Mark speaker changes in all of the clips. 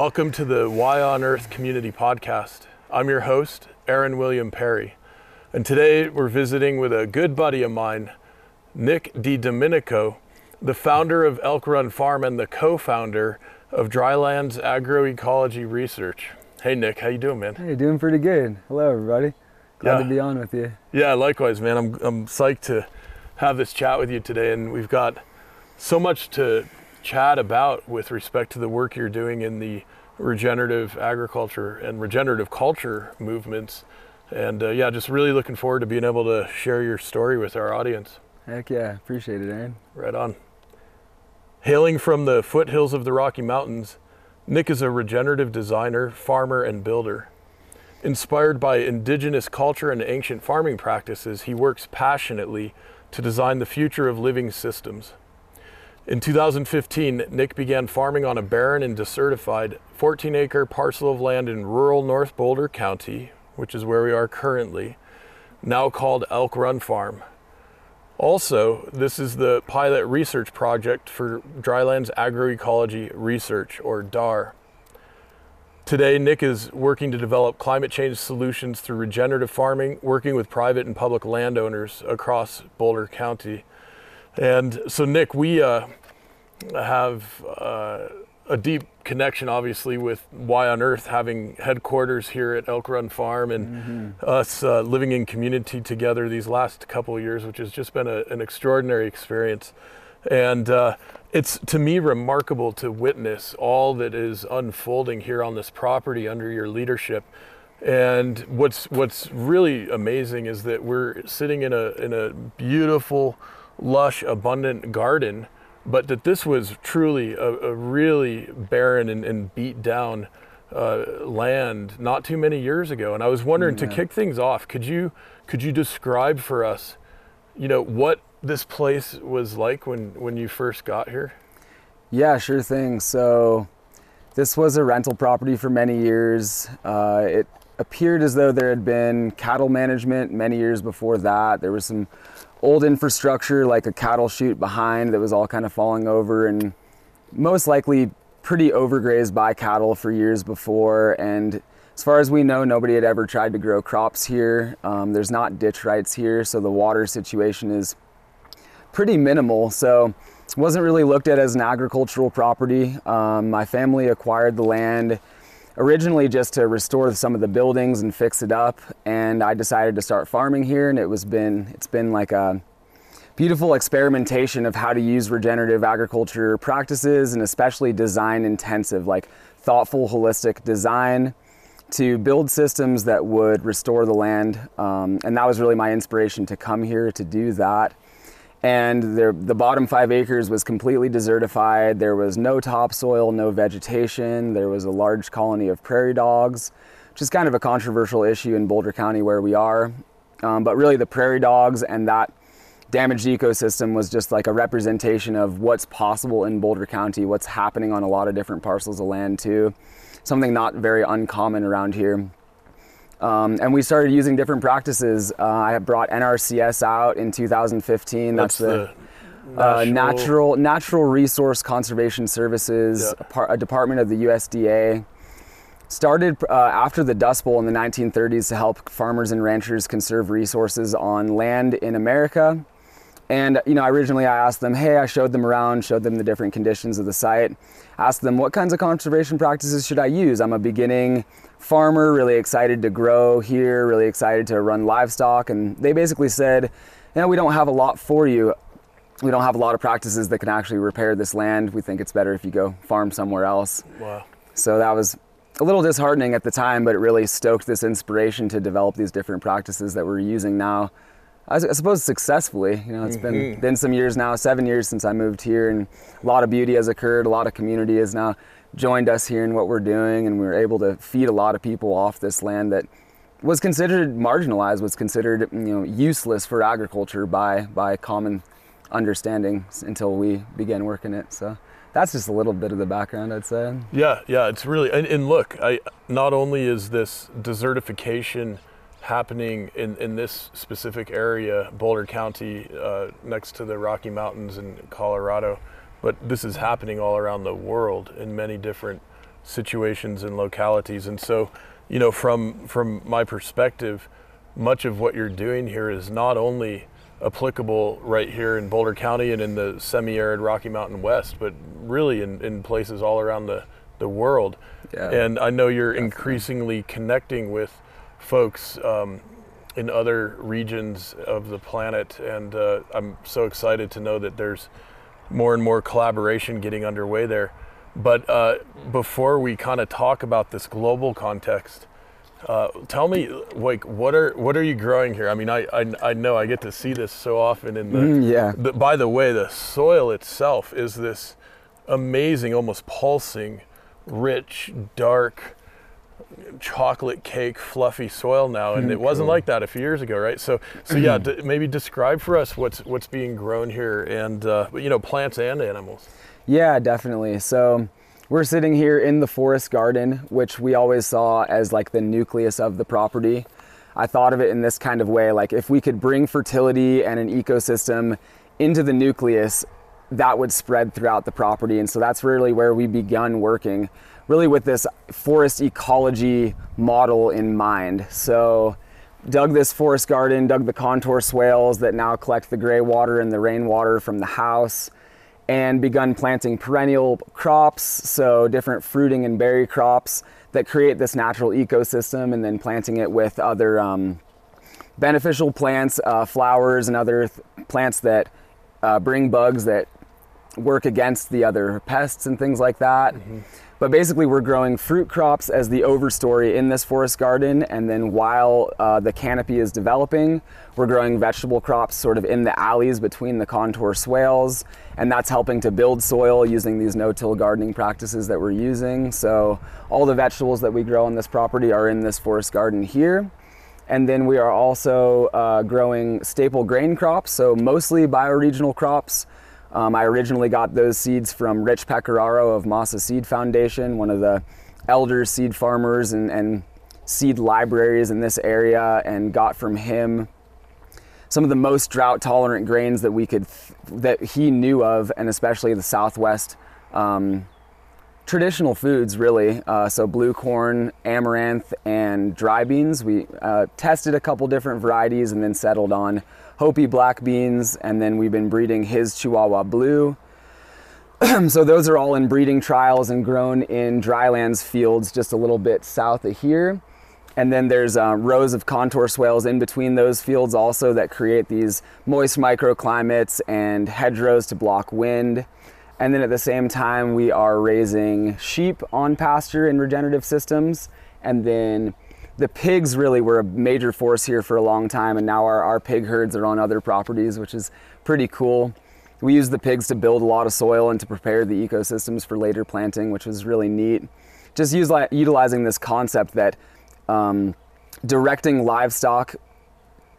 Speaker 1: Welcome to the Y on Earth Community Podcast. I'm your host, Aaron William Perry. And today we're visiting with a good buddy of mine, Nick DiDomenico, the founder of Elk Run Farm and the co-founder of Drylands Agroecology Research. Hey Nick, how you doing, man?
Speaker 2: Hey, doing pretty good. Hello, everybody. Glad
Speaker 1: Yeah.
Speaker 2: to be on with you.
Speaker 1: Yeah, likewise, man. I'm I'm psyched to have this chat with you today, and we've got so much to chat about with respect to the work you're doing in the regenerative agriculture and regenerative culture movements. And uh, yeah, just really looking forward to being able to share your story with our audience.
Speaker 2: Heck yeah, appreciate it, Aaron.
Speaker 1: Right on. Hailing from the foothills of the Rocky Mountains, Nick is a regenerative designer, farmer, and builder. Inspired by indigenous culture and ancient farming practices, he works passionately to design the future of living systems. In 2015, Nick began farming on a barren and desertified 14 acre parcel of land in rural North Boulder County, which is where we are currently, now called Elk Run Farm. Also, this is the pilot research project for Drylands Agroecology Research, or DAR. Today, Nick is working to develop climate change solutions through regenerative farming, working with private and public landowners across Boulder County. And so, Nick, we uh, have uh, a deep connection, obviously, with Y on Earth having headquarters here at Elk Run Farm and us uh, living in community together these last couple of years, which has just been a, an extraordinary experience. And uh, it's to me remarkable to witness all that is unfolding here on this property under your leadership. And what's what's really amazing is that we're sitting in a in a beautiful, lush, abundant garden, but that this was truly a, a really barren and, and beat down uh, land not too many years ago. And I was wondering to kick things off, could you could you describe for us, you know, what this place was like when when you first got here?
Speaker 2: Yeah, sure thing. So, this was a rental property for many years. Uh, it appeared as though there had been cattle management many years before that. There was some old infrastructure, like a cattle chute behind, that was all kind of falling over and most likely pretty overgrazed by cattle for years before. And as far as we know, nobody had ever tried to grow crops here. Um, there's not ditch rights here, so the water situation is pretty minimal. So it wasn't really looked at as an agricultural property. Um, my family acquired the land originally just to restore some of the buildings and fix it up. And I decided to start farming here, and it was been it's been like a beautiful experimentation of how to use regenerative agriculture practices and especially design intensive, like thoughtful, holistic design to build systems that would restore the land. Um, and that was really my inspiration to come here to do that. And there, the bottom five acres was completely desertified. There was no topsoil, no vegetation. There was a large colony of prairie dogs, which is kind of a controversial issue in Boulder County where we are. Um, but really, the prairie dogs and that damaged ecosystem was just like a representation of what's possible in Boulder County, what's happening on a lot of different parcels of land, too. Something not very uncommon around here. Um, and we started using different practices. Uh, I brought NRCS out in 2015. That's, the, uh, natural natural resource conservation services,
Speaker 1: Yeah.
Speaker 2: a, par- a department of the USDA. Started uh, after the Dust Bowl in the 1930s to help farmers and ranchers conserve resources on land in America. And you know, originally I asked them, hey, I showed them around, showed them the different conditions of the site, asked them what kinds of conservation practices should I use. I'm a beginning farmer, really excited to grow here, really excited to run livestock, and they basically said, you know, we don't have a lot for you. We don't have a lot of practices that can actually repair this land. We think it's better if you go farm somewhere else.
Speaker 1: Wow.
Speaker 2: So that was a little disheartening at the time, but it really stoked this inspiration to develop these different practices that we're using now. I s- I suppose successfully. You know, it's been mm-hmm. been some years now, seven years since I moved here, and a lot of beauty has occurred. A lot of community has now joined us here in what we're doing, and we were able to feed a lot of people off this land that was considered marginalized, was considered you know useless for agriculture by by common understanding until we began working it. So that's just a little bit of the background, I'd say.
Speaker 1: Yeah, yeah, it's really and, and look, I not only is this desertification happening in, in this specific area, Boulder County, uh, next to the Rocky Mountains in Colorado, but this is happening all around the world in many different situations and localities. And so, you know, from from my perspective, much of what you're doing here is not only applicable right here in Boulder County and in the semi-arid Rocky Mountain West, but really in, in places all around the, the world.
Speaker 2: Yeah.
Speaker 1: And I know you're increasingly connecting with folks um, in other regions of the planet, and uh, I'm so excited to know that there's more and more collaboration getting underway there. But uh, before we kind of talk about this global context, uh, tell me, like, what are what are you growing here? I mean, I, I, I know I get to see this so often in the.
Speaker 2: Mm, yeah.
Speaker 1: the- by the way, the soil itself is this amazing, almost pulsing, rich, dark, chocolate cake, fluffy soil now, and it wasn't like that a few years ago, right? So, so yeah, d- maybe describe for us what's what's being grown here, and uh, you know, plants and animals.
Speaker 2: Yeah, definitely. So we're sitting here in the forest garden, which we always saw as like the nucleus of the property. I thought of it in this kind of way like if we could bring fertility and an ecosystem into the nucleus, that would spread throughout the property. And so that's really where we begun working, really with this forest ecology model in mind. So dug this forest garden, dug the contour swales that now collect the gray water and the rainwater from the house and begun planting perennial crops, so different fruiting and berry crops that create this natural ecosystem, and then planting it with other um, beneficial plants, uh, flowers, and other th- plants that uh, bring bugs that work against the other pests and things like that. But basically, we're growing fruit crops as the overstory in this forest garden, and then while uh, the canopy is developing, we're growing vegetable crops sort of in the alleys between the contour swales, and that's helping to build soil using these no-till gardening practices that we're using. So all the vegetables that we grow on this property are in this forest garden here. And then we are also uh, growing staple grain crops, so mostly bioregional crops. Um, I originally got those seeds from Rich Pecoraro of Masa Seed Foundation, one of the elder seed farmers and, and seed libraries in this area, and got from him some of the most drought tolerant grains that we could that he knew of, and especially the Southwest um, traditional foods, really. Uh, so blue corn, amaranth, and dry beans. We uh, tested a couple different varieties and then settled on Hopi black beans, and then we've been breeding his Chihuahua blue. so those are all in breeding trials and grown in drylands fields just a little bit south of here. And then there's uh, rows of contour swales in between those fields also that create these moist microclimates and hedgerows to block wind. And then at the same time, we are raising sheep on pasture in regenerative systems. And then the pigs really were a major force here for a long time. And now our, our pig herds are on other properties, which is pretty cool. We use the pigs to build a lot of soil and to prepare the ecosystems for later planting, which was really neat. Just use, utilizing this concept that um, directing livestock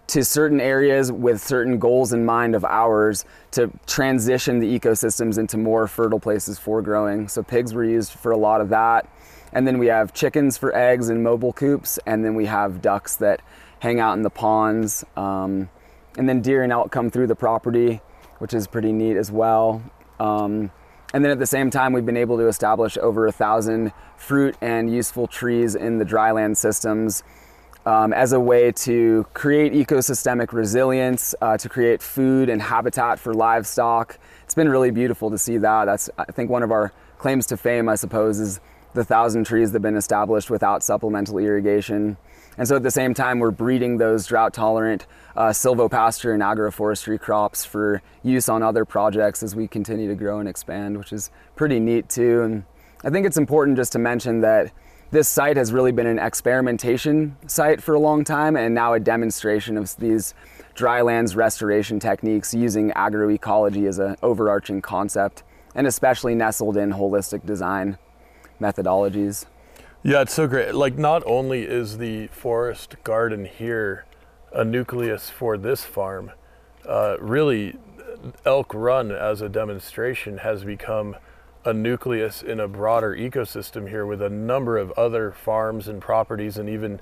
Speaker 2: to certain areas with certain goals in mind of ours to transition the ecosystems into more fertile places for growing. So pigs were used for a lot of that. And then we have chickens for eggs in mobile coops, and then we have ducks that hang out in the ponds. Um, and then deer and elk come through the property, which is pretty neat as well. Um, and then at the same time, we've been able to establish over a thousand fruit and useful trees in the dryland systems um, as a way to create ecosystemic resilience, uh, to create food and habitat for livestock. It's been really beautiful to see that. That's, I think, one of our claims to fame, I suppose, is the thousand trees that have been established without supplemental irrigation. And so at the same time, we're breeding those drought tolerant uh, silvopasture and agroforestry crops for use on other projects as we continue to grow and expand, which is pretty neat too. And I think it's important just to mention that this site has really been an experimentation site for a long time and now a demonstration of these drylands restoration techniques using agroecology as an overarching concept and especially nestled in holistic design methodologies.
Speaker 1: Yeah, it's so great. Like, not only is the forest garden here a nucleus for this farm, uh, really, Elk Run as a demonstration has become a nucleus in a broader ecosystem here with a number of other farms and properties and even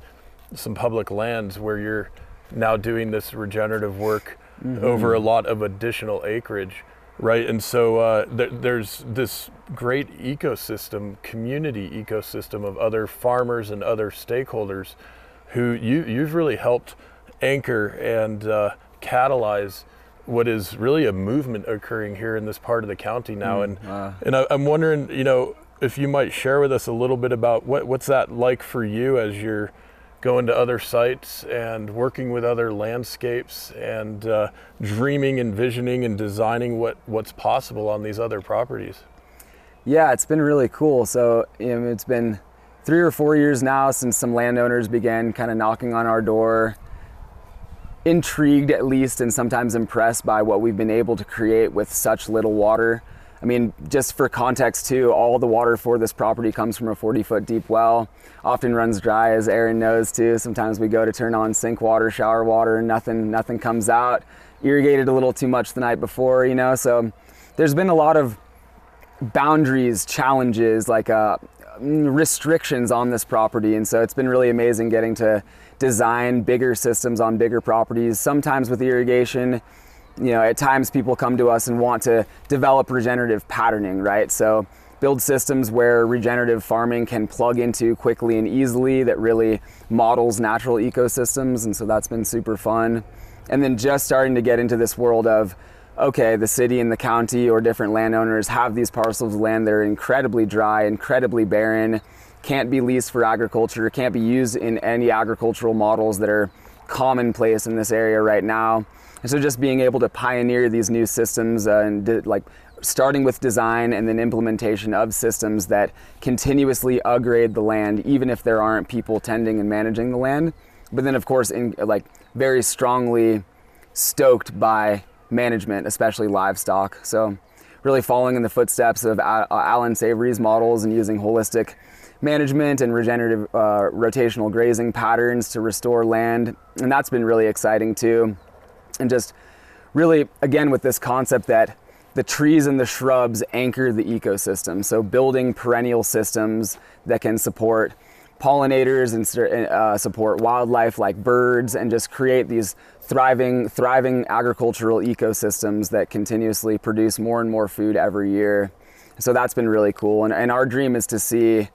Speaker 1: some public lands where you're now doing this regenerative work over a lot of additional acreage. Right? And so uh, th- there's this great ecosystem, community ecosystem of other farmers and other stakeholders who you, you've really helped anchor and uh, catalyze what is really a movement occurring here in this part of the county now. and
Speaker 2: uh.
Speaker 1: and I, I'm wondering, you know, if you might share with us a little bit about what, what's that like for you as you're going to other sites and working with other landscapes and uh, dreaming, envisioning, and designing what, what's possible on these other properties.
Speaker 2: Yeah, it's been really cool. So you know, it's been three or four years now since some landowners began kind of knocking on our door, intrigued at least, and sometimes impressed by what we've been able to create with such little water. I mean, just for context too, all the water for this property comes from a 40 foot deep well. Often runs dry, as Aaron knows too. Sometimes we go to turn on sink water, shower water, and nothing, nothing comes out. Irrigated a little too much the night before, you know. So there's been a lot of boundaries, challenges, like uh, restrictions on this property, and so it's been really amazing getting to design bigger systems on bigger properties. Sometimes with irrigation, you know, at times people come to us and want to develop regenerative patterning, right? So build systems where regenerative farming can plug into quickly and easily that really models natural ecosystems. And so that's been super fun. And then just starting to get into this world of, okay, the city and the county or different landowners have these parcels of land that are incredibly dry, incredibly barren, can't be leased for agriculture, can't be used in any agricultural models that are commonplace in this area right now. And so just being able to pioneer these new systems uh, and like starting with design and then implementation of systems that continuously upgrade the land, even if there aren't people tending and managing the land. But then, of course, in like very strongly stoked by management, especially livestock. So, really following in the footsteps of uh, Allan Savory's models and using holistic management and regenerative uh, rotational grazing patterns to restore land. And that's been really exciting too. And just really, again, with this concept that the trees and the shrubs anchor the ecosystem. So, building perennial systems that can support pollinators and uh, support wildlife like birds and just create these thriving thriving agricultural ecosystems that continuously produce more and more food every year so that's been really cool and, and our dream is to see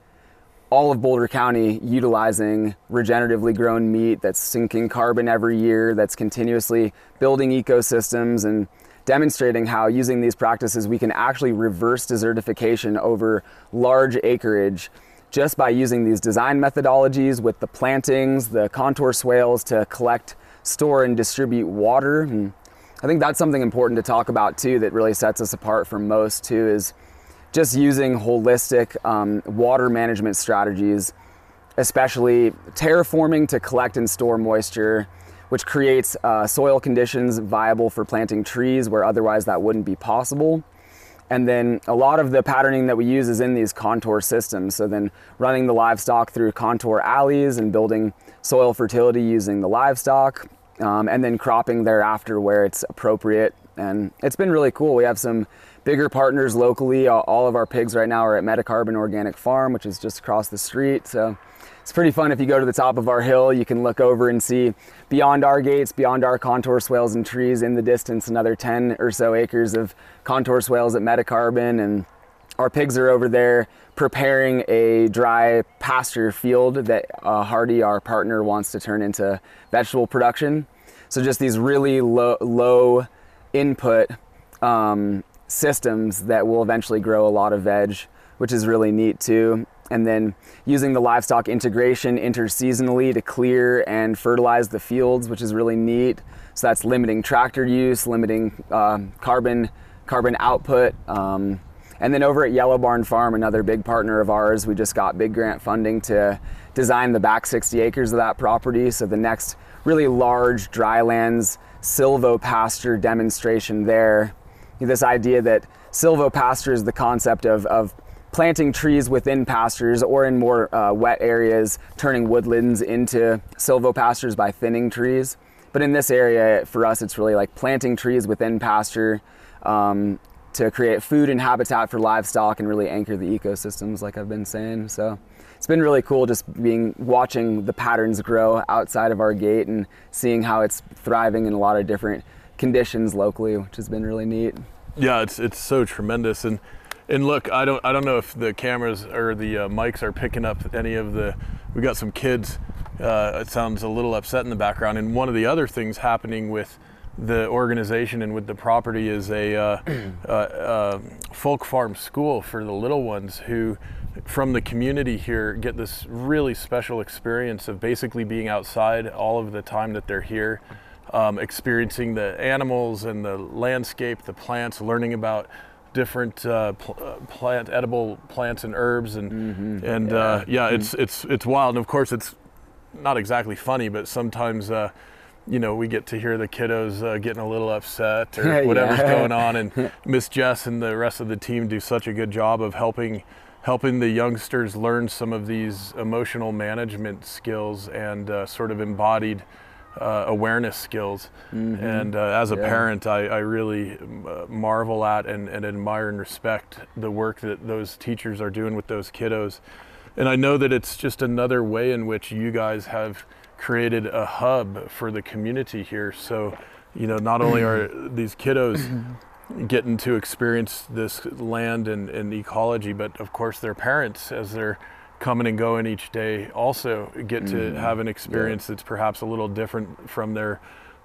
Speaker 2: all of Boulder County utilizing regeneratively grown meat that's sinking carbon every year, that's continuously building ecosystems and demonstrating how using these practices we can actually reverse desertification over large acreage just by using these design methodologies with the plantings, the contour swales to collect, store, and distribute water. And I think that's something important to talk about too that really sets us apart from most too is just using holistic um, water management strategies, especially terraforming to collect and store moisture, which creates uh, soil conditions viable for planting trees where otherwise that wouldn't be possible. And then a lot of the patterning that we use is in these contour systems. So then running the livestock through contour alleys and building soil fertility using the livestock, um, and then cropping thereafter where it's appropriate. And it's been really cool. We have some bigger partners locally. All of our pigs right now are at Metacarbon Organic Farm, which is just across the street. So it's pretty fun if you go to the top of our hill, you can look over and see beyond our gates, beyond our contour swales and trees in the distance, another 10 or so acres of contour swales at Metacarbon. And our pigs are over there preparing a dry pasture field that uh, Hardy, our partner, wants to turn into vegetable production. So just these really low, low input um, systems that will eventually grow a lot of veg, which is really neat too. And then using the livestock integration interseasonally to clear and fertilize the fields, which is really neat. So that's limiting tractor use, limiting uh, carbon carbon output. Um, and then over at Yellow Barn Farm, another big partner of ours, we just got big grant funding to design the back 60 acres of that property. So the next really large drylands silvopasture demonstration there this idea that silvopasture is the concept of, of planting trees within pastures or in more uh, wet areas, turning woodlands into silvopastures by thinning trees. But in this area, for us, it's really like planting trees within pasture um, to create food and habitat for livestock and really anchor the ecosystems, like I've been saying. So it's been really cool just being watching the patterns grow outside of our gate and seeing how it's thriving in a lot of different conditions locally, which has been really neat.
Speaker 1: Yeah, it's it's so tremendous, and and look, I don't I don't know if the cameras or the uh, mics are picking up any of the. We got some kids. Uh, it sounds a little upset in the background, and one of the other things happening with the organization and with the property is a uh, uh, uh, folk farm school for the little ones who from the community here get this really special experience of basically being outside all of the time that they're here um, experiencing the animals and the landscape the plants learning about different uh, pl- uh, plant edible plants and herbs and
Speaker 2: Mm-hmm.
Speaker 1: and yeah, uh, yeah it's it's it's wild and of course it's not exactly funny but sometimes uh, you know, we get to hear the kiddos uh, getting a little upset or
Speaker 2: Yeah.
Speaker 1: whatever's going on, and Miss Jess and the rest of the team do such a good job of helping helping the youngsters learn some of these emotional management skills and uh, sort of embodied uh, awareness skills. And uh, as a
Speaker 2: Yeah.
Speaker 1: parent, I, I really uh, marvel at and, and admire and respect the work that those teachers are doing with those kiddos. And I know that it's just another way in which you guys have created a hub for the community here. So, you know, not only are these kiddos getting to experience this land and, and ecology, but of course their parents, as they're coming and going each day, also get to have an experience that's perhaps a little different from their,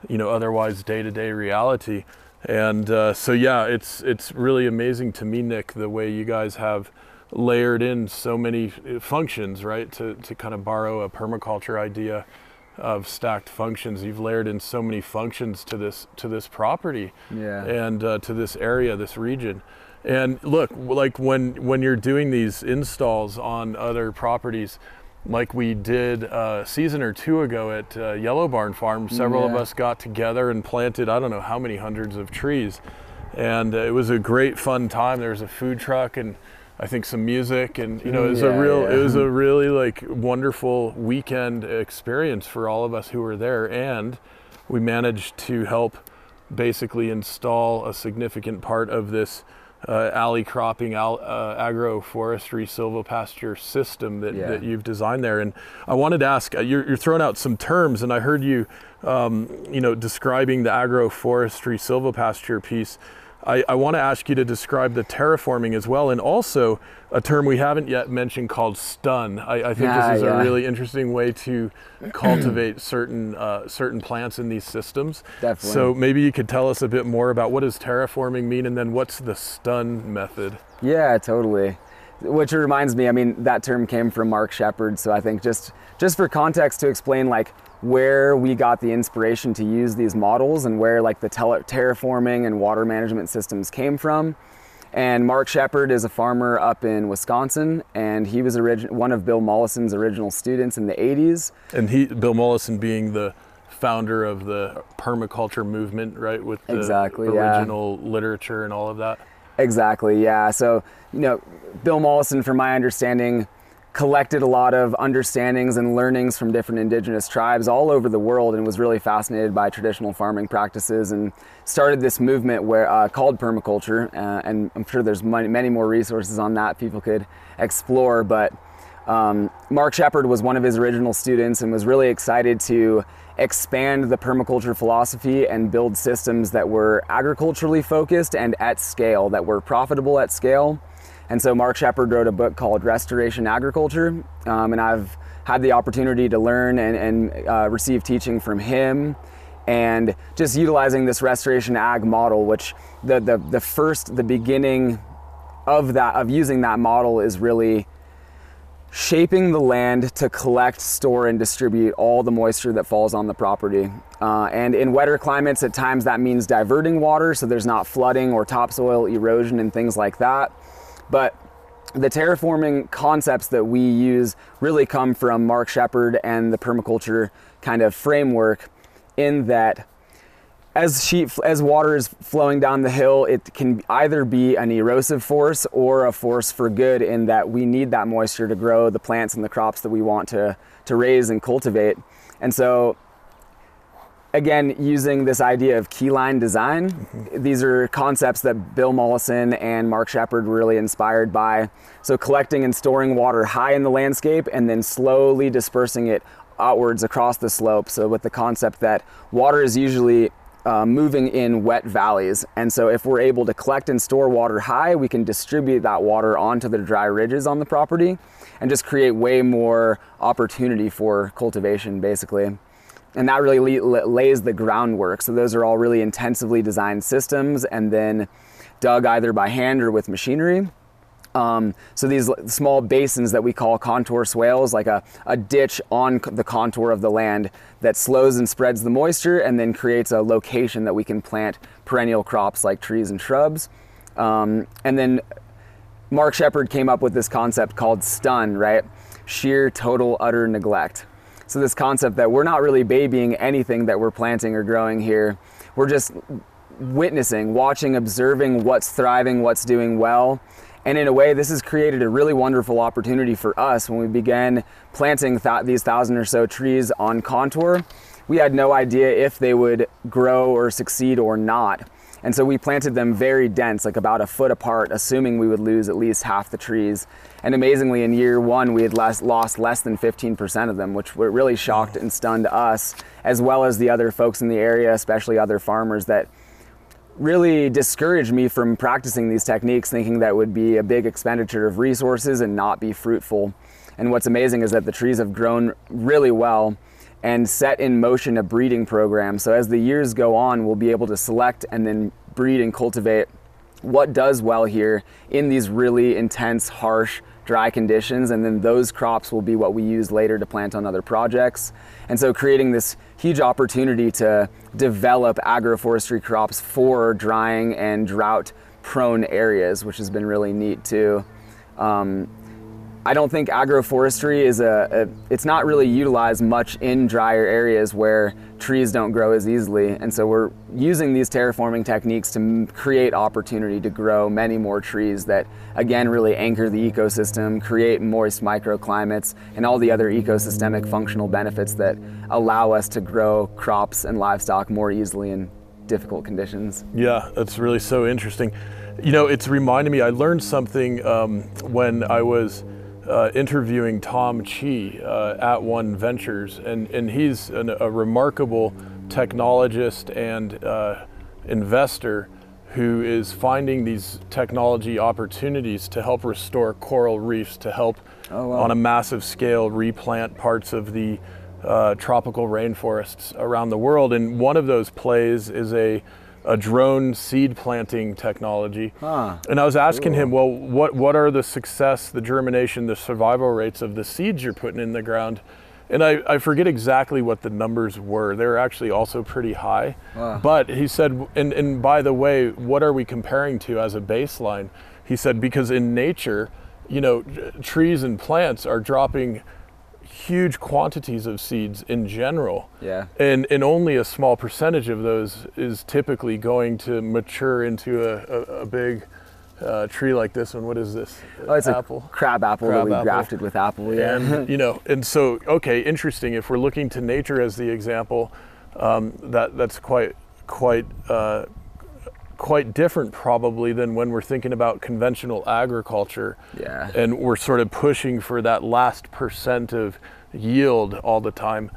Speaker 1: you know, otherwise day-to-day reality. And uh, so, yeah, it's it's really amazing to me, Nick, the way you guys have layered in so many uh, functions, right? To, to kind of borrow a permaculture idea of stacked functions, you've layered in so many functions to this to this property
Speaker 2: Yeah.
Speaker 1: and uh, to this area, this region. And look, like when when you're doing these installs on other properties, like we did a season or two ago at uh, Yellow Barn Farm, several of us got together and planted I don't know how many hundreds of trees, and uh, it was a great fun time. There was a food truck and I think some music, and you know, it was a
Speaker 2: Yeah,
Speaker 1: real,
Speaker 2: yeah.
Speaker 1: it was a really like wonderful weekend experience for all of us who were there, and we managed to help basically install a significant part of this uh, alley cropping al- uh, agroforestry silvopasture system that,
Speaker 2: Yeah.
Speaker 1: that you've designed there. And I wanted to ask, uh, you're, you're throwing out some terms, and I heard you, um, you know, describing the agroforestry silvopasture piece. I, I want to ask you to describe the terraforming as well, and also a term we haven't yet mentioned called stun. I, I think
Speaker 2: Yeah,
Speaker 1: this is
Speaker 2: yeah.
Speaker 1: a really interesting way to cultivate certain uh, certain plants in these systems.
Speaker 2: Definitely.
Speaker 1: So maybe you could tell us a bit more about what does terraforming mean, and then what's the stun method?
Speaker 2: Yeah, totally. Which reminds me, I mean, that term came from Mark Shepard, so I think just just for context to explain like where we got the inspiration to use these models and where like the tele- terraforming and water management systems came from. And Mark Shepard is a farmer up in Wisconsin, and he was origin- one of Bill Mollison's original students in the 80s.
Speaker 1: And he, Bill Mollison, being the founder of the permaculture movement, right, with the
Speaker 2: Exactly, yeah.
Speaker 1: original literature and all of that.
Speaker 2: Exactly, yeah. So, you know, Bill Mollison, from my understanding, collected a lot of understandings and learnings from different indigenous tribes all over the world and was really fascinated by traditional farming practices and started this movement where uh, called permaculture. Uh, and I'm sure there's many, many more resources on that people could explore. But um, Mark Shepard was one of his original students and was really excited to expand the permaculture philosophy and build systems that were agriculturally focused and at scale, that were profitable at scale. And so Mark Shepard wrote a book called Restoration Agriculture, um, and I've had the opportunity to learn and, and uh, receive teaching from him and just utilizing this restoration ag model, which the, the, the first, the beginning of that, of using that model is really shaping the land to collect, store, and distribute all the moisture that falls on the property. Uh, and in wetter climates, at times that means diverting water so there's not flooding or topsoil erosion and things like that. But the terraforming concepts that we use really come from Mark Shepard and the permaculture kind of framework, in that as sheet as water is flowing down the hill, it can either be an erosive force or a force for good. In that we need that moisture to grow the plants and the crops that we want to to raise and cultivate. And so, again, using this idea of keyline design, mm-hmm. these are concepts that Bill Mollison and Mark Shepard were really inspired by. So collecting and storing water high in the landscape and then slowly dispersing it outwards across the slope. So with the concept that water is usually uh, moving in wet valleys. And so, if we're able to collect and store water high, we can distribute that water onto the dry ridges on the property and just create way more opportunity for cultivation, basically. And that really lays the groundwork. So, those are all really intensively designed systems and then dug either by hand or with machinery. Um, so these small basins that we call contour swales, like a, a ditch on the contour of the land that slows and spreads the moisture and then creates a location that we can plant perennial crops like trees and shrubs. Um, and then Mark Shepard came up with this concept called stun, right? Sheer total utter neglect. So this concept that we're not really babying anything that we're planting or growing here. We're just witnessing, watching, observing what's thriving, what's doing well, and in a way, this has created a really wonderful opportunity for us when we began planting th- these thousand or so trees on contour. We had no idea if they would grow or succeed or not. And so we planted them very dense, like about a foot apart, assuming we would lose at least half the trees. And amazingly, in year one, we had less, lost less than 15% of them, which really shocked and stunned us, as well as the other folks in the area, especially other farmers that really discouraged me from practicing these techniques, thinking that would be a big expenditure of resources and not be fruitful. And what's amazing is that the trees have grown really well and set in motion a breeding program. So as the years go on, we'll be able to select and then breed and cultivate what does well here in these really intense, harsh, dry conditions. And then those crops will be what we use later to plant on other projects. And so creating this huge opportunity to develop agroforestry crops for drying and drought prone areas, which has been really neat too. Um, I don't think agroforestry is a, a, it's not really utilized much in drier areas where trees don't grow as easily. And so we're using these terraforming techniques to create opportunity to grow many more trees that again really anchor the ecosystem, create moist microclimates and all the other ecosystemic functional benefits that allow us to grow crops and livestock more easily in difficult conditions.
Speaker 1: Yeah, that's really so interesting. You know, it's reminded me, I learned something um, when I was uh, interviewing Tom Chi uh, at One Ventures, and, and he's an, a remarkable technologist and uh, investor who is finding these technology opportunities to help restore coral reefs, to help oh, wow. on a massive scale replant parts of the uh, tropical rainforests around the world. And one of those plays is a a drone seed planting technology. Huh. And I was asking him, well, what, what are the success, the germination, the survival rates of the seeds you're putting in the ground? And I, I forget exactly what the numbers were. They were actually also pretty high. Wow. But he said, and, and by the way, what are we comparing to as a baseline? He said, because in nature, you know, trees and plants are dropping huge quantities of seeds in general.
Speaker 2: Yeah.
Speaker 1: And and only a small percentage of those is typically going to mature into a, a, a big uh, tree like this one. What is this?
Speaker 2: Oh, it's apple. a crab apple crab that we apple. grafted with apple. Yeah.
Speaker 1: And you know, and so okay, interesting. If we're looking to nature as the example, um, that that's quite quite uh, quite different probably than when we're thinking about conventional agriculture.
Speaker 2: Yeah.
Speaker 1: And we're sort of pushing for that last percent of yield all the time.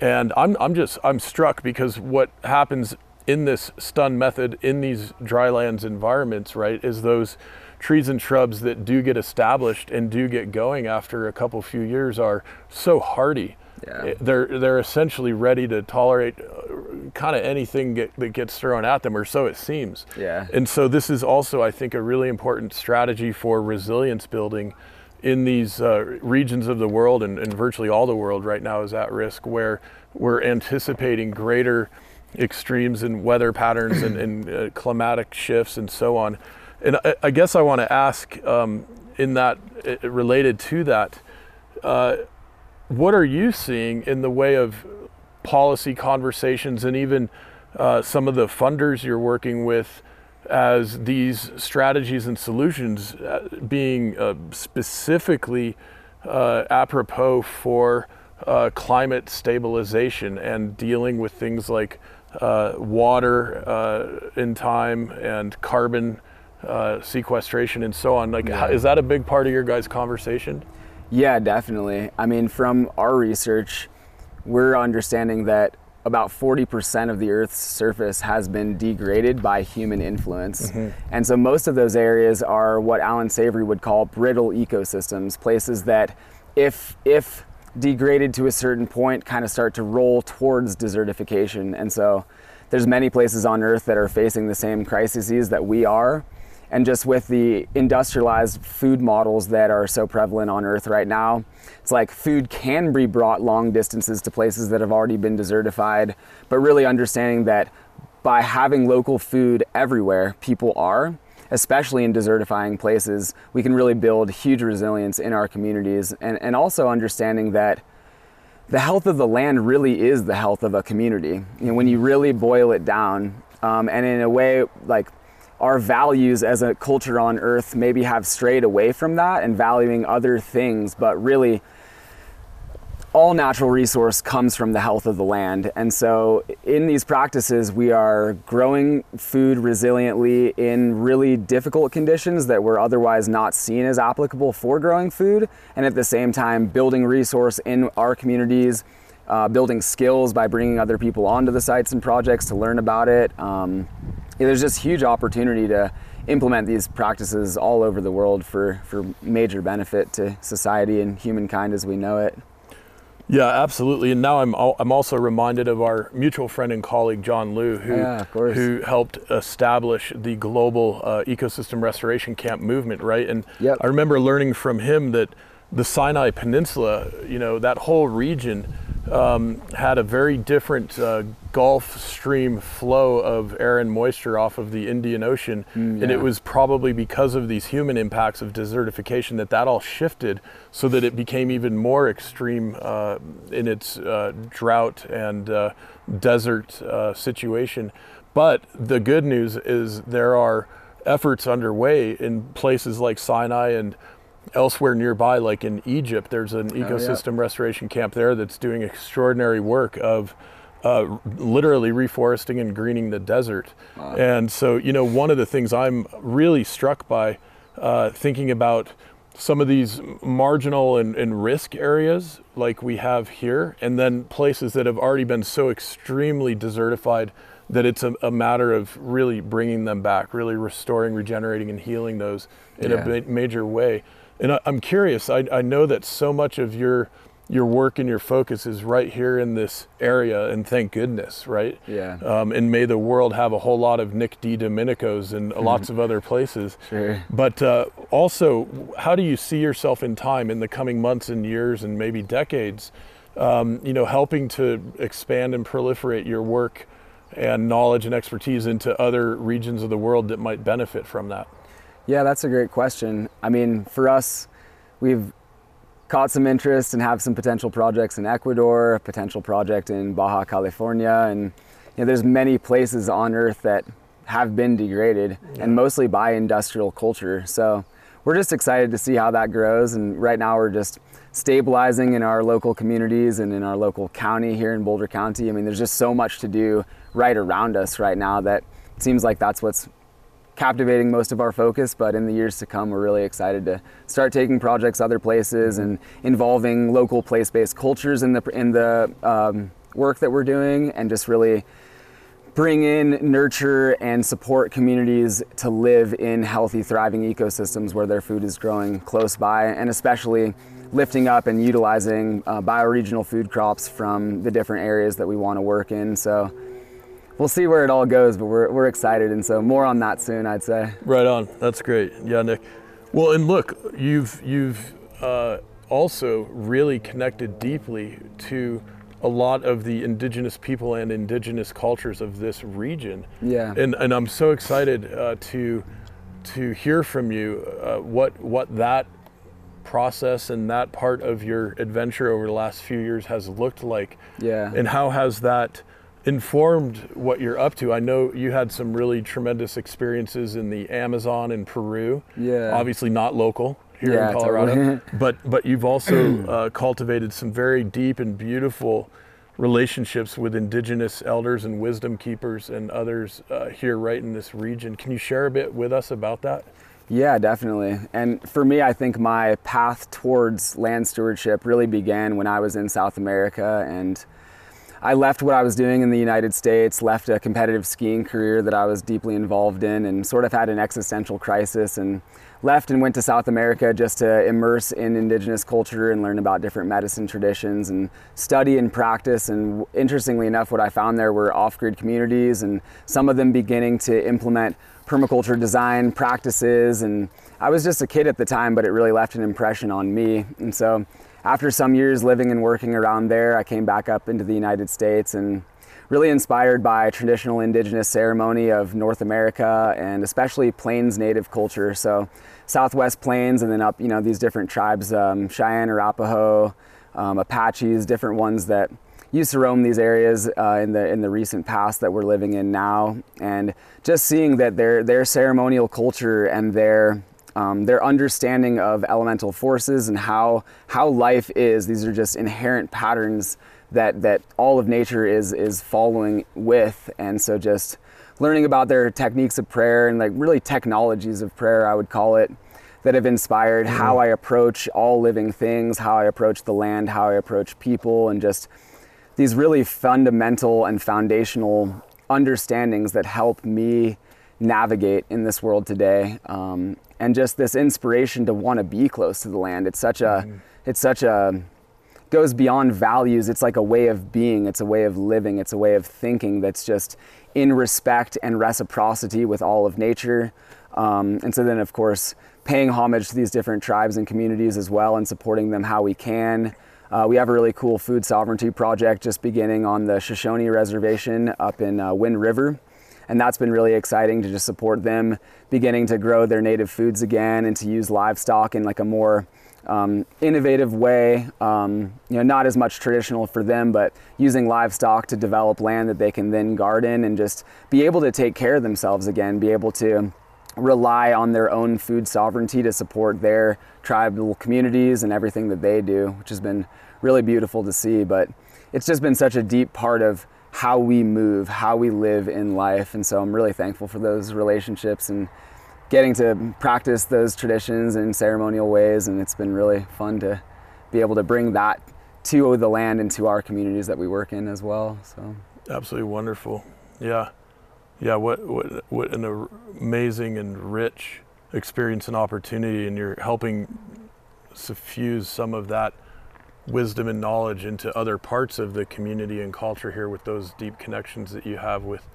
Speaker 1: And I'm, I'm just, I'm struck because what happens in this stun method in these drylands environments, right, is those trees and shrubs that do get established and do get going after a couple few years are so hardy.
Speaker 2: Yeah. Eh,
Speaker 1: they're they're essentially ready to tolerate uh, kind of anything get, that gets thrown at them, or so it seems.
Speaker 2: Yeah.
Speaker 1: And so this is also, I think, a really important strategy for resilience building in these uh, regions of the world and, and, virtually all the world right now is at risk where we're anticipating greater extremes in weather patterns and, and uh, climatic shifts and so on. And I, I guess I want to ask um, in that uh, related to that, uh, what are you seeing in the way of policy conversations and even uh, some of the funders you're working with as these strategies and solutions uh, being uh, specifically uh, apropos for uh, climate stabilization and dealing with things like uh, water uh, in time and carbon sequestration and so on. Like, yeah. how, is that a big part of your guys' conversation?
Speaker 2: Yeah, definitely. I mean, from our research, we're understanding that about 40% of the Earth's surface has been degraded by human influence. Mm-hmm. And so most of those areas are what Allan Savory would call brittle ecosystems, places that, if, if degraded to a certain point, kind of start to roll towards desertification. And so there's many places on Earth that are facing the same crises that we are. And just with the industrialized food models that are so prevalent on Earth right now, it's like food can be brought long distances to places that have already been desertified, but really understanding that by having local food everywhere, people are, especially in desertifying places, we can really build huge resilience in our communities. And, and also understanding that the health of the land really is the health of a community. You know, when you really boil it down, um, and in a way, like our values as a culture on earth maybe have strayed away from that and valuing other things, but really all natural resource comes from the health of the land. And so in these practices, we are growing food resiliently in really difficult conditions that were otherwise not seen as applicable for growing food. And at the same time, building resource in our communities, uh, building skills by bringing other people onto the sites and projects to learn about it. Um, yeah, there's just huge opportunity to implement these practices all over the world for, for major benefit to society and humankind as we know it.
Speaker 1: Yeah, absolutely. And now I'm I'm also reminded of our mutual friend and colleague John Liu, who
Speaker 2: Yeah,
Speaker 1: who helped establish the global uh, ecosystem restoration camp movement, right? And
Speaker 2: Yep.
Speaker 1: I remember learning from him that the Sinai Peninsula, you know, that whole region um, had a very different uh, Gulf Stream flow of air and moisture off of the Indian Ocean, and it was probably because of these human impacts of desertification that that all shifted, so that it became even more extreme uh, in its uh, drought and uh, desert uh, situation. But the good news is there are efforts underway in places like Sinai and elsewhere nearby, like in Egypt. There's an ecosystem restoration camp there that's doing extraordinary work of uh, literally reforesting and greening the desert. And so, you know, one of the things I'm really struck by uh, thinking about some of these marginal and, and risk areas like we have here, and then places that have already been so extremely desertified that it's a, a matter of really bringing them back, really restoring, regenerating, and healing those in
Speaker 2: Yeah.
Speaker 1: a ma- major way. And I, I'm curious. I, I know that so much of your your work and your focus is right here in this area, and thank goodness, right?
Speaker 2: Yeah.
Speaker 1: Um, and may the world have a whole lot of Nick DiDomenicos and lots of other places.
Speaker 2: Sure.
Speaker 1: But uh, also, how do you see yourself in time in the coming months and years and maybe decades? Um, you know, helping to expand and proliferate your work and knowledge and expertise into other regions of the world that might benefit from that.
Speaker 2: Yeah, that's a great question. I mean, for us, we've caught some interest and have some potential projects in Ecuador, a potential project in Baja California, and you know, there's many places on Earth that have been degraded, and mostly by industrial culture. So we're just excited to see how that grows. And right now, we're just stabilizing in our local communities and in our local county here in Boulder County. I mean, there's just so much to do right around us right now that it seems like that's what's captivating most of our focus, but in the years to come, we're really excited to start taking projects other places and involving local place-based cultures in the in the um, work that we're doing, and just really bring in, nurture, and support communities to live in healthy, thriving ecosystems where their food is growing close by, and especially lifting up and utilizing uh, bioregional food crops from the different areas that we want to work in. So we'll see where it all goes, but we're, we're excited. And so more on that soon, I'd say.
Speaker 1: Right on. That's great. Yeah, Nick. Well, and look, you've you've uh, also really connected deeply to a lot of the indigenous people and indigenous cultures of this region.
Speaker 2: Yeah.
Speaker 1: And and I'm so excited uh, to to hear from you uh, what what that process and that part of your adventure over the last few years has looked like.
Speaker 2: Yeah.
Speaker 1: And how has that informed what you're up to? I know you had some really tremendous experiences in the Amazon and Peru.
Speaker 2: Yeah.
Speaker 1: Obviously not local here
Speaker 2: Yeah,
Speaker 1: in Colorado,
Speaker 2: totally.
Speaker 1: but but you've also uh, cultivated some very deep and beautiful relationships with indigenous elders and wisdom keepers and others uh, here right in this region. Can you share a bit with us about that?
Speaker 2: Yeah, definitely. And for me, I think my path towards land stewardship really began when I was in South America. And I left what I was doing in the United States, left a competitive skiing career that I was deeply involved in, and sort of had an existential crisis and left and went to South America just to immerse in indigenous culture and learn about different medicine traditions and study and practice. And interestingly enough, what I found there were off grid communities and some of them beginning to implement permaculture design practices. And I was just a kid at the time, but it really left an impression on me. And so after some years living and working around there, I came back up into the United States and really inspired by traditional indigenous ceremony of North America and especially Plains native culture. So Southwest Plains and then up, you know, these different tribes, um, Cheyenne, Arapaho, um, Apaches, different ones that used to roam these areas uh, in the in the recent past that we're living in now, and just seeing that their their ceremonial culture and their um, their understanding of elemental forces and how how life is. These are just inherent patterns that that all of nature is is following with, and so just learning about their techniques of prayer and like really technologies of prayer, I would call it, that have inspired mm-hmm. how I approach all living things, how I approach the land, how I approach people, and just these really fundamental and foundational understandings that help me navigate in this world today. Um, and just this inspiration to want to be close to the land. It's such a, mm-hmm. it's such a, goes beyond values. It's like a way of being. It's a way of living. It's a way of thinking that's just in respect and reciprocity with all of nature. Um, and so then, of course, paying homage to these different tribes and communities as well and supporting them how we can. Uh, we have a really cool food sovereignty project just beginning on the Shoshone Reservation up in uh, Wind River. And that's been really exciting to just support them beginning to grow their native foods again and to use livestock in like a more um, innovative way, um, you know, not as much traditional for them, but using livestock to develop land that they can then garden and just be able to take care of themselves again, be able to rely on their own food sovereignty to support their tribal communities and everything that they do, which has been really beautiful to see. But it's just been such a deep part of how we move, how we live in life. And so I'm really thankful for those relationships and getting to practice those traditions in ceremonial ways, and it's been really fun to be able to bring that to the land and to our communities that we work in as well. So
Speaker 1: absolutely wonderful. Yeah, yeah. What what what an amazing and rich experience and opportunity, and you're helping suffuse some of that wisdom and knowledge into other parts of the community and culture here with those deep connections that you have with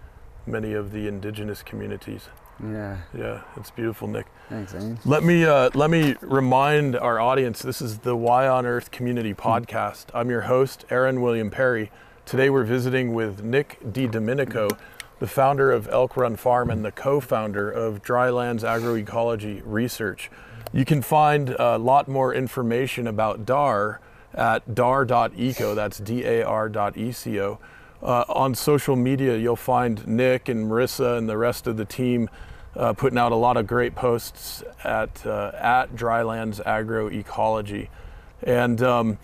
Speaker 1: many of the indigenous communities.
Speaker 2: Yeah.
Speaker 1: Yeah, it's beautiful, Nick.
Speaker 2: Thanks, Amy.
Speaker 1: Let me uh, let me remind our audience. This is the Y on Earth Community hmm. Podcast. I'm your host, Aaron William Perry. Today we're visiting with Nick DiDomenico, the founder of Elk Run Farm and the co-founder of Drylands Agroecology Research. You can find a lot more information about DAR at dar.eco. That's D-A-R.eco. Uh, on social media, you'll find Nick and Marissa and the rest of the team uh, putting out a lot of great posts at uh, at Drylands Agroecology, and um,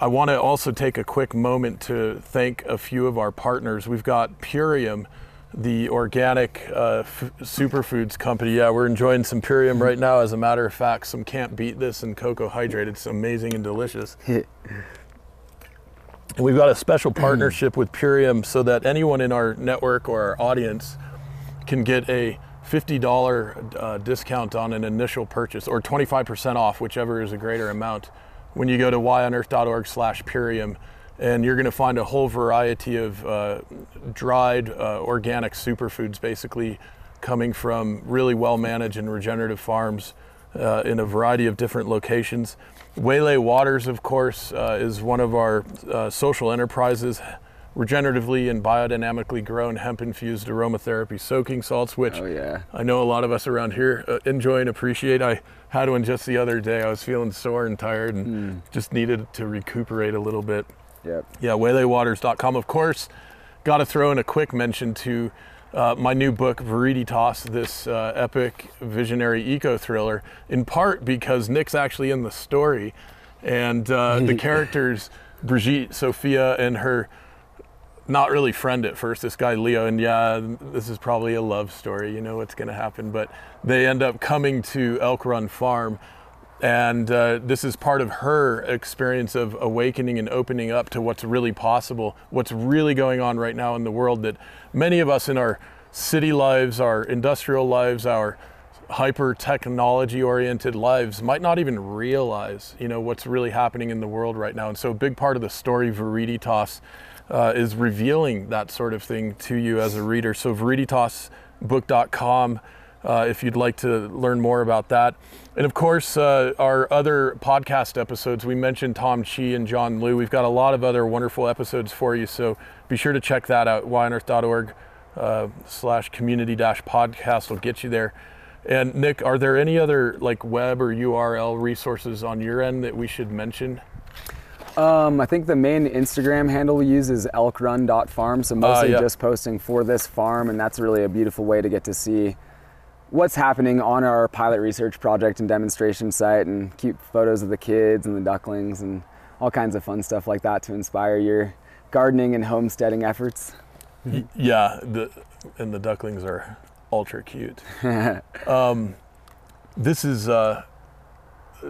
Speaker 1: I want to also take a quick moment to thank a few of our partners. We've got Purium, the organic uh, f- superfoods company. Yeah, we're enjoying some Purium right now. As a matter of fact, some Can't Beet This and cocoa hydrate. It's amazing and delicious. And we've got a special partnership with Purium so that anyone in our network or our audience can get a $50 uh, discount on an initial purchase or 25% off, whichever is a greater amount, when you go to yonearth.org slash Purium. And you're going to find a whole variety of uh, dried uh, organic superfoods, basically coming from really well managed and regenerative farms uh, in a variety of different locations. Waylay Waters, of course, uh, is one of our uh, social enterprises, regeneratively and biodynamically grown hemp infused aromatherapy soaking salts, which
Speaker 2: oh, yeah.
Speaker 1: I know a lot of us around here uh, enjoy and appreciate. I had one just the other day. I was feeling sore and tired and mm. just needed to recuperate a little bit.
Speaker 2: Yep.
Speaker 1: Yeah, waylaywaters.com. Of course, got to throw in a quick mention to uh, my new book, Viriditas, this uh, epic visionary eco thriller, in part because Nick's actually in the story. And uh, the characters, Brigitte, Sophia, and her not really friend at first, this guy Leo, and yeah, this is probably a love story, you know what's going to happen. But they end up coming to Elk Run Farm and uh, this is part of her experience of awakening and opening up to what's really possible, what's really going on right now in the world that many of us in our city lives, our industrial lives, our hyper technology oriented lives might not even realize, you know, what's really happening in the world right now. And so a big part of the story Viriditas uh, is revealing that sort of thing to you as a reader. So viriditasbook.com uh, if you'd like to learn more about that. And of course, uh, our other podcast episodes, we mentioned Tom Chi and John Liu. We've got a lot of other wonderful episodes for you, so be sure to check that out. yonearth.org uh, slash community dash podcast will get you there. And Nick, are there any other like web or URL resources on your end that we should mention?
Speaker 2: Um, I think the main Instagram handle we use is elkrun.farm, so mostly
Speaker 1: yeah.
Speaker 2: just posting for this farm, and that's really a beautiful way to get to see what's happening on our pilot research project and demonstration site and keep photos of the kids and the ducklings and all kinds of fun stuff like that to inspire your gardening and homesteading efforts.
Speaker 1: Yeah, the and the ducklings are ultra cute. um, this is uh,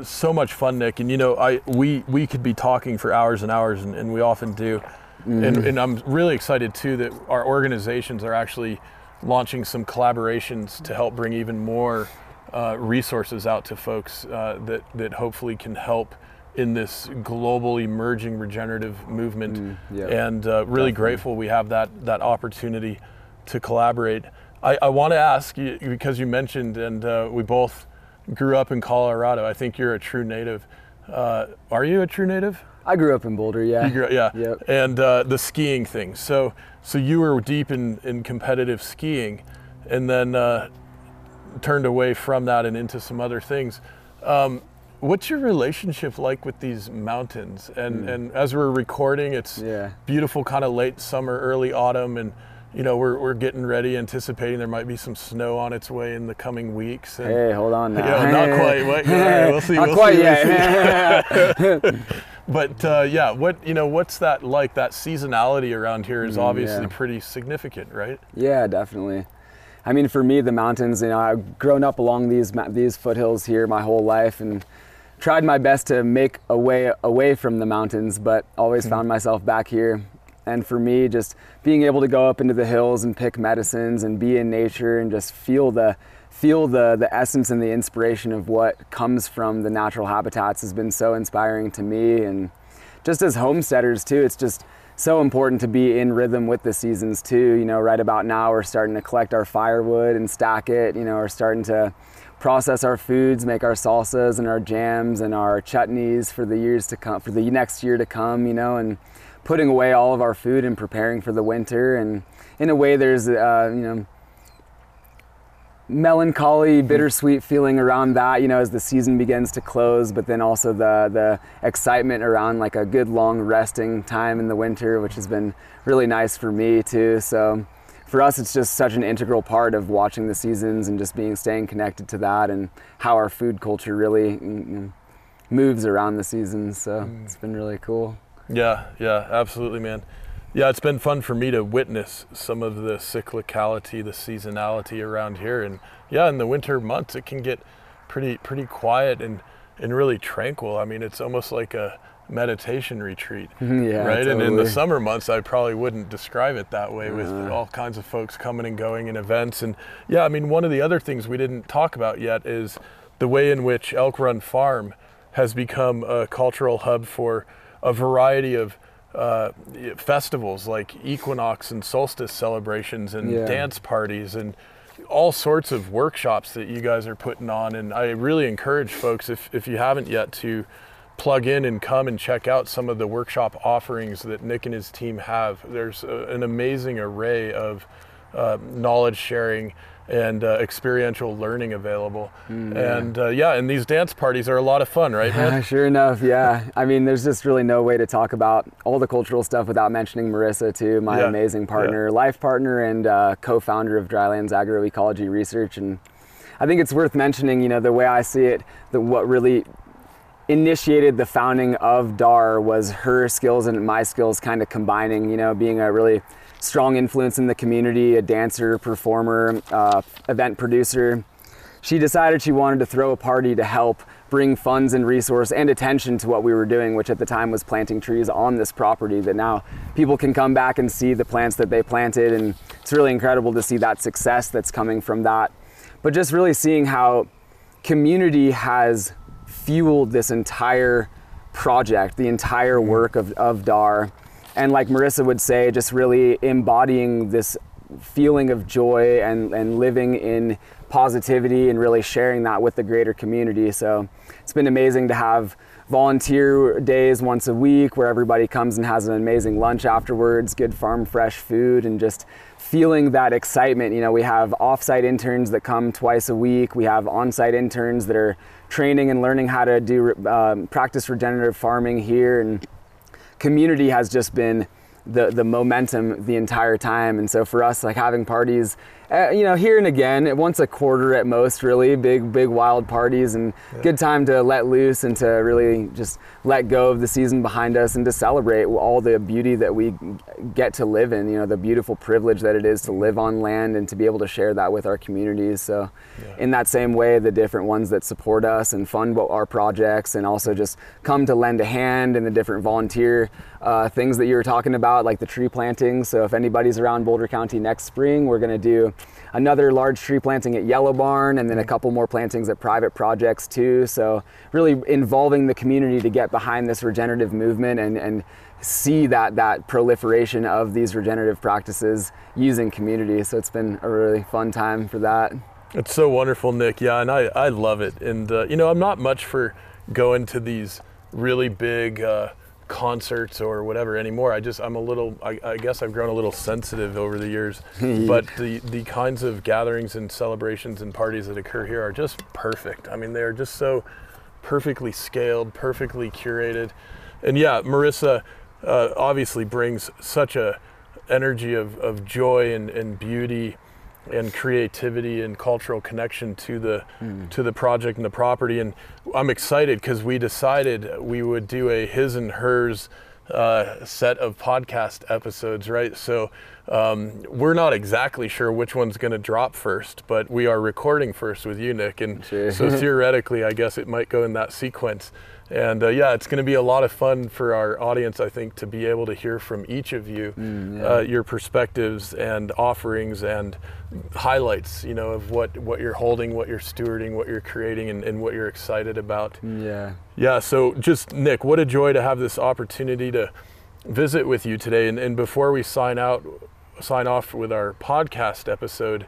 Speaker 1: so much fun, Nick. And you know, I we we could be talking for hours and hours, and, and we often do. And, and I'm really excited too that our organizations are actually launching some collaborations to help bring even more uh, resources out to folks uh, that that hopefully can help in this global emerging regenerative movement.
Speaker 2: yeah,
Speaker 1: and uh, really
Speaker 2: definitely.
Speaker 1: grateful we have that that opportunity to collaborate. I, I want to ask you because you mentioned, and uh, we both grew up in Colorado. I think you're a true native. Uh, are you a true native?
Speaker 2: I grew up in Boulder, yeah.
Speaker 1: You grew, yeah.
Speaker 2: Yep.
Speaker 1: And uh, the skiing thing. So so you were deep in, in competitive skiing, and then uh, turned away from that and into some other things. Um, what's your relationship like with these mountains? And and as we're recording, it's.
Speaker 2: Yeah.
Speaker 1: beautiful, kind of late summer, early autumn, and you know we're we're getting ready, anticipating there might be some snow on its way in the coming weeks. And,
Speaker 2: Hey, hold on now.
Speaker 1: Yeah, not quite. Yeah, we'll see,
Speaker 2: Not
Speaker 1: we'll
Speaker 2: quite
Speaker 1: see,
Speaker 2: yet.
Speaker 1: But uh, yeah, what you know, what's that like? That seasonality around here is obviously
Speaker 2: yeah.
Speaker 1: pretty significant, right?
Speaker 2: Yeah, definitely. I mean, for me, the mountains. You know, I've grown up along these these foothills here my whole life, and tried my best to make a way away from the mountains, but always found myself back here. And for me, just being able to go up into the hills and pick medicines and be in nature and just feel the feel the the essence and the inspiration of what comes from the natural habitats has been so inspiring to me. And just as homesteaders too it's just so important to be in rhythm with the seasons too. You know right about now we're starting to collect our firewood and stack it. You know we're starting to process our foods make our salsas and our jams and our chutneys for the years to come for the next year to come you know and putting away all of our food and preparing for the winter. And in a way there's uh, you know melancholy, mm-hmm. bittersweet feeling around that, you know, as the season begins to close, but then also the the excitement around like a good long resting time in the winter, which has been really nice for me too. So for us it's just such an integral part of watching the seasons and just being staying connected to that and how our food culture really you know, moves around the seasons. So mm. it's been really cool.
Speaker 1: Yeah, yeah, absolutely, man. Yeah, it's been fun for me to witness some of the cyclicality, the seasonality around here, and yeah, in the winter months it can get pretty pretty quiet and and really tranquil. I mean, it's almost like a meditation retreat,
Speaker 2: Yeah,
Speaker 1: right? And in the summer months, I probably wouldn't describe it that way with
Speaker 2: Uh-huh.
Speaker 1: all kinds of folks coming and going and events. And yeah, I mean, one of the other things we didn't talk about yet is the way in which Elk Run Farm has become a cultural hub for a variety of uh, festivals like equinox and solstice celebrations and
Speaker 2: Yeah.
Speaker 1: dance parties and all sorts of workshops that you guys are putting on. And I really encourage folks, if, if you haven't yet, to plug in and come and check out some of the workshop offerings that Nick and his team have. There's a, an amazing array of uh, knowledge sharing and uh, experiential learning available. And uh, yeah, and these dance parties are a lot of fun, right, man?
Speaker 2: sure enough, yeah. I mean, there's just really no way to talk about all the cultural stuff without mentioning Marissa, too, my
Speaker 1: Yeah,
Speaker 2: amazing partner, life partner, and uh, co founder of Drylands Agroecology Research. And I think it's worth mentioning, you know, the way I see it, that what really initiated the founding of DAR was her skills and my skills kind of combining, you know, being a really strong influence in the community, a dancer, performer, uh, event producer she decided she wanted to throw a party to help bring funds and resource and attention to what we were doing, which at the time was planting trees on this property that now people can come back and see the plants that they planted. And it's really incredible to see that success that's coming from that. But just really seeing how community has fueled this entire project, the entire work of, of DAR. And like Marissa would say, just really embodying this feeling of joy and, and living in positivity and really sharing that with the greater community. So it's been amazing to have volunteer days once a week where everybody comes and has an amazing lunch afterwards, good farm fresh food, and just feeling that excitement. You know, we have offsite interns that come twice a week. We have on-site interns that are training and learning how to do um, practice regenerative farming here, and community has just been the the momentum the entire time. And so for us, like having parties uh, you know, here and again, once a quarter at most, really big, big wild parties and yeah. good time to let loose and to really just let go of the season behind us and to celebrate all the beauty that we get to live in. You know, the beautiful privilege that it is to live on land and to be able to share that with our communities. So, yeah. in that same way, the different ones that support us and fund our projects and also just come to lend a hand and the different volunteer uh, things that you were talking about, like the tree planting. So, if anybody's around Boulder County next spring, we're going to do another large tree planting at Yellow Barn, and then a couple more plantings at private projects too. So really involving the community to get behind this regenerative movement and, and see that that proliferation of these regenerative practices using community. So it's been a really fun time for that.
Speaker 1: It's so wonderful, Nick. Yeah, and I, I love it. And uh, you know, I'm not much for going to these really big uh, concerts or whatever anymore. I just I'm a little I, I guess I've grown a little sensitive over the years. but the the kinds of gatherings and celebrations and parties that occur here are just perfect. I mean, they are just so perfectly scaled, perfectly curated, and yeah, Marissa uh, obviously brings such a energy of, of joy and, and beauty and creativity and cultural connection to the mm. to the project and the property. And I'm excited because we decided we would do a his and hers uh, set of podcast episodes, right? So um, we're not exactly sure which one's going to drop first, but we are recording first with you, Nick, and sure. so theoretically, I guess it might go in that sequence. And uh, yeah, it's going to be a lot of fun for our audience, I think, to be able to hear from each of you mm, yeah. uh, your perspectives and offerings and highlights, you know, of what, what you're holding, what you're stewarding, what you're creating, and, and what you're excited about.
Speaker 2: Yeah.
Speaker 1: Yeah. So just, Nick, what a joy to have this opportunity to visit with you today. And, and before we sign out, sign off with our podcast episode,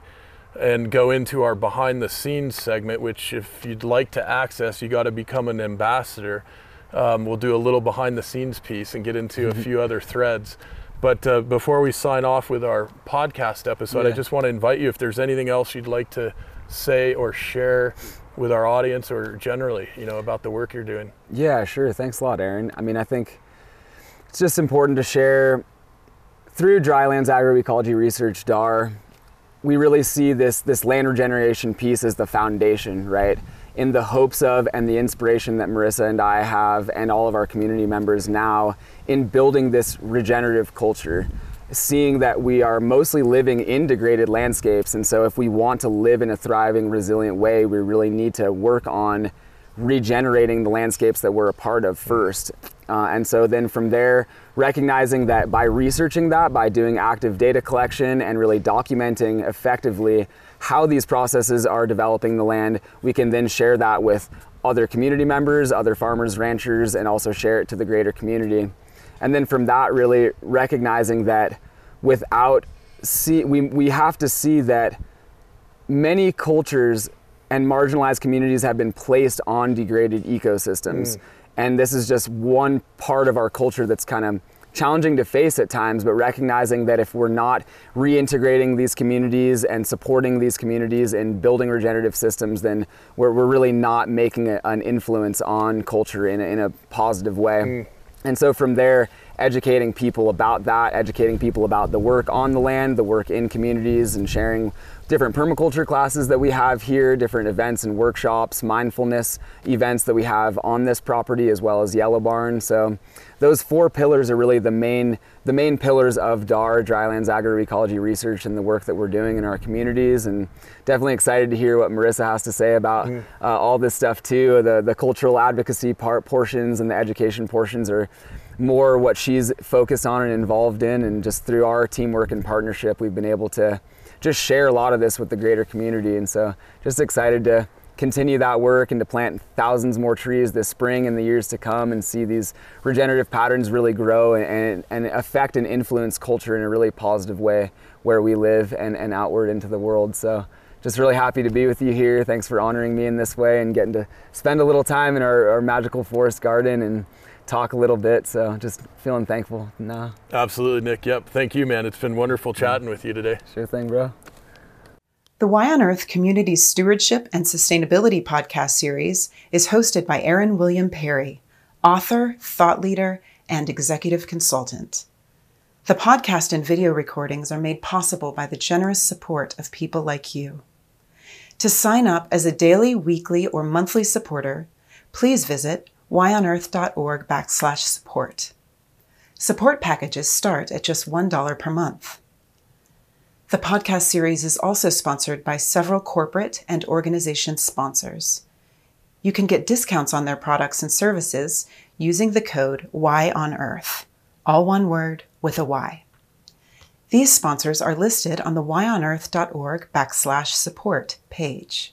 Speaker 1: and go into our behind the scenes segment, which if you'd like to access, you got to become an ambassador. Um, we'll do a little behind the scenes piece and get into a mm-hmm. few other threads. But uh, before we sign off with our podcast episode, yeah. I just want to invite you if there's anything else you'd like to say or share with our audience or generally, you know, about the work you're doing.
Speaker 2: Yeah, sure. Thanks a lot, Aaron. I mean, I think it's just important to share through Drylands Agroecology Research DAR we really see this this land regeneration piece as the foundation, right? In the hopes of and the inspiration that Marissa and I have and all of our community members now in building this regenerative culture, seeing that we are mostly living in degraded landscapes. And so if we want to live in a thriving, resilient way, we really need to work on regenerating the landscapes that we're a part of first. Uh, and so then from there, recognizing that by researching that, by doing active data collection and really documenting effectively how these processes are developing the land, we can then share that with other community members, other farmers, ranchers, and also share it to the greater community. And then from that, really recognizing that without see, we, we have to see that many cultures and marginalized communities have been placed on degraded ecosystems. Mm. And this is just one part of our culture that's kind of challenging to face at times, but recognizing that if we're not reintegrating these communities and supporting these communities and building regenerative systems, then we're, we're really not making a, an influence on culture in a, in a positive way. Mm. And so from there, educating people about that, educating people about the work on the land, the work in communities, and sharing different permaculture classes that we have here, different events and workshops, mindfulness events that we have on this property, as well as Yellow Barn. So those four pillars are really the main the main pillars of DAR Drylands Agroecology Research and the work that we're doing in our communities. And definitely excited to hear what Marissa has to say about mm. uh, all this stuff too. The the cultural advocacy part portions and the education portions are more what she's focused on and involved in. And just through our teamwork and partnership, we've been able to just share a lot of this with the greater community. And so just excited to continue that work and to plant thousands more trees this spring and the years to come and see these regenerative patterns really grow and, and affect and influence culture in a really positive way where we live and, and outward into the world. So just really happy to be with you here. Thanks for honoring me in this way and getting to spend a little time in our, our magical forest garden and talk a little bit. So just feeling thankful now.
Speaker 1: Absolutely, Nick. Yep. Thank you, man. It's been wonderful chatting with you today.
Speaker 2: Sure thing, bro.
Speaker 3: The Y on Earth Community Stewardship and Sustainability podcast series is hosted by Aaron William Perry, author, thought leader, and executive consultant. The podcast and video recordings are made possible by the generous support of people like you. To sign up as a daily, weekly, or monthly supporter, please visit yonearth.org backslash support. Support packages start at just $1 per month. The podcast series is also sponsored by several corporate and organization sponsors. You can get discounts on their products and services using the code Y on Earth, all one word with a Y. These sponsors are listed on the yonearth.org backslash support page.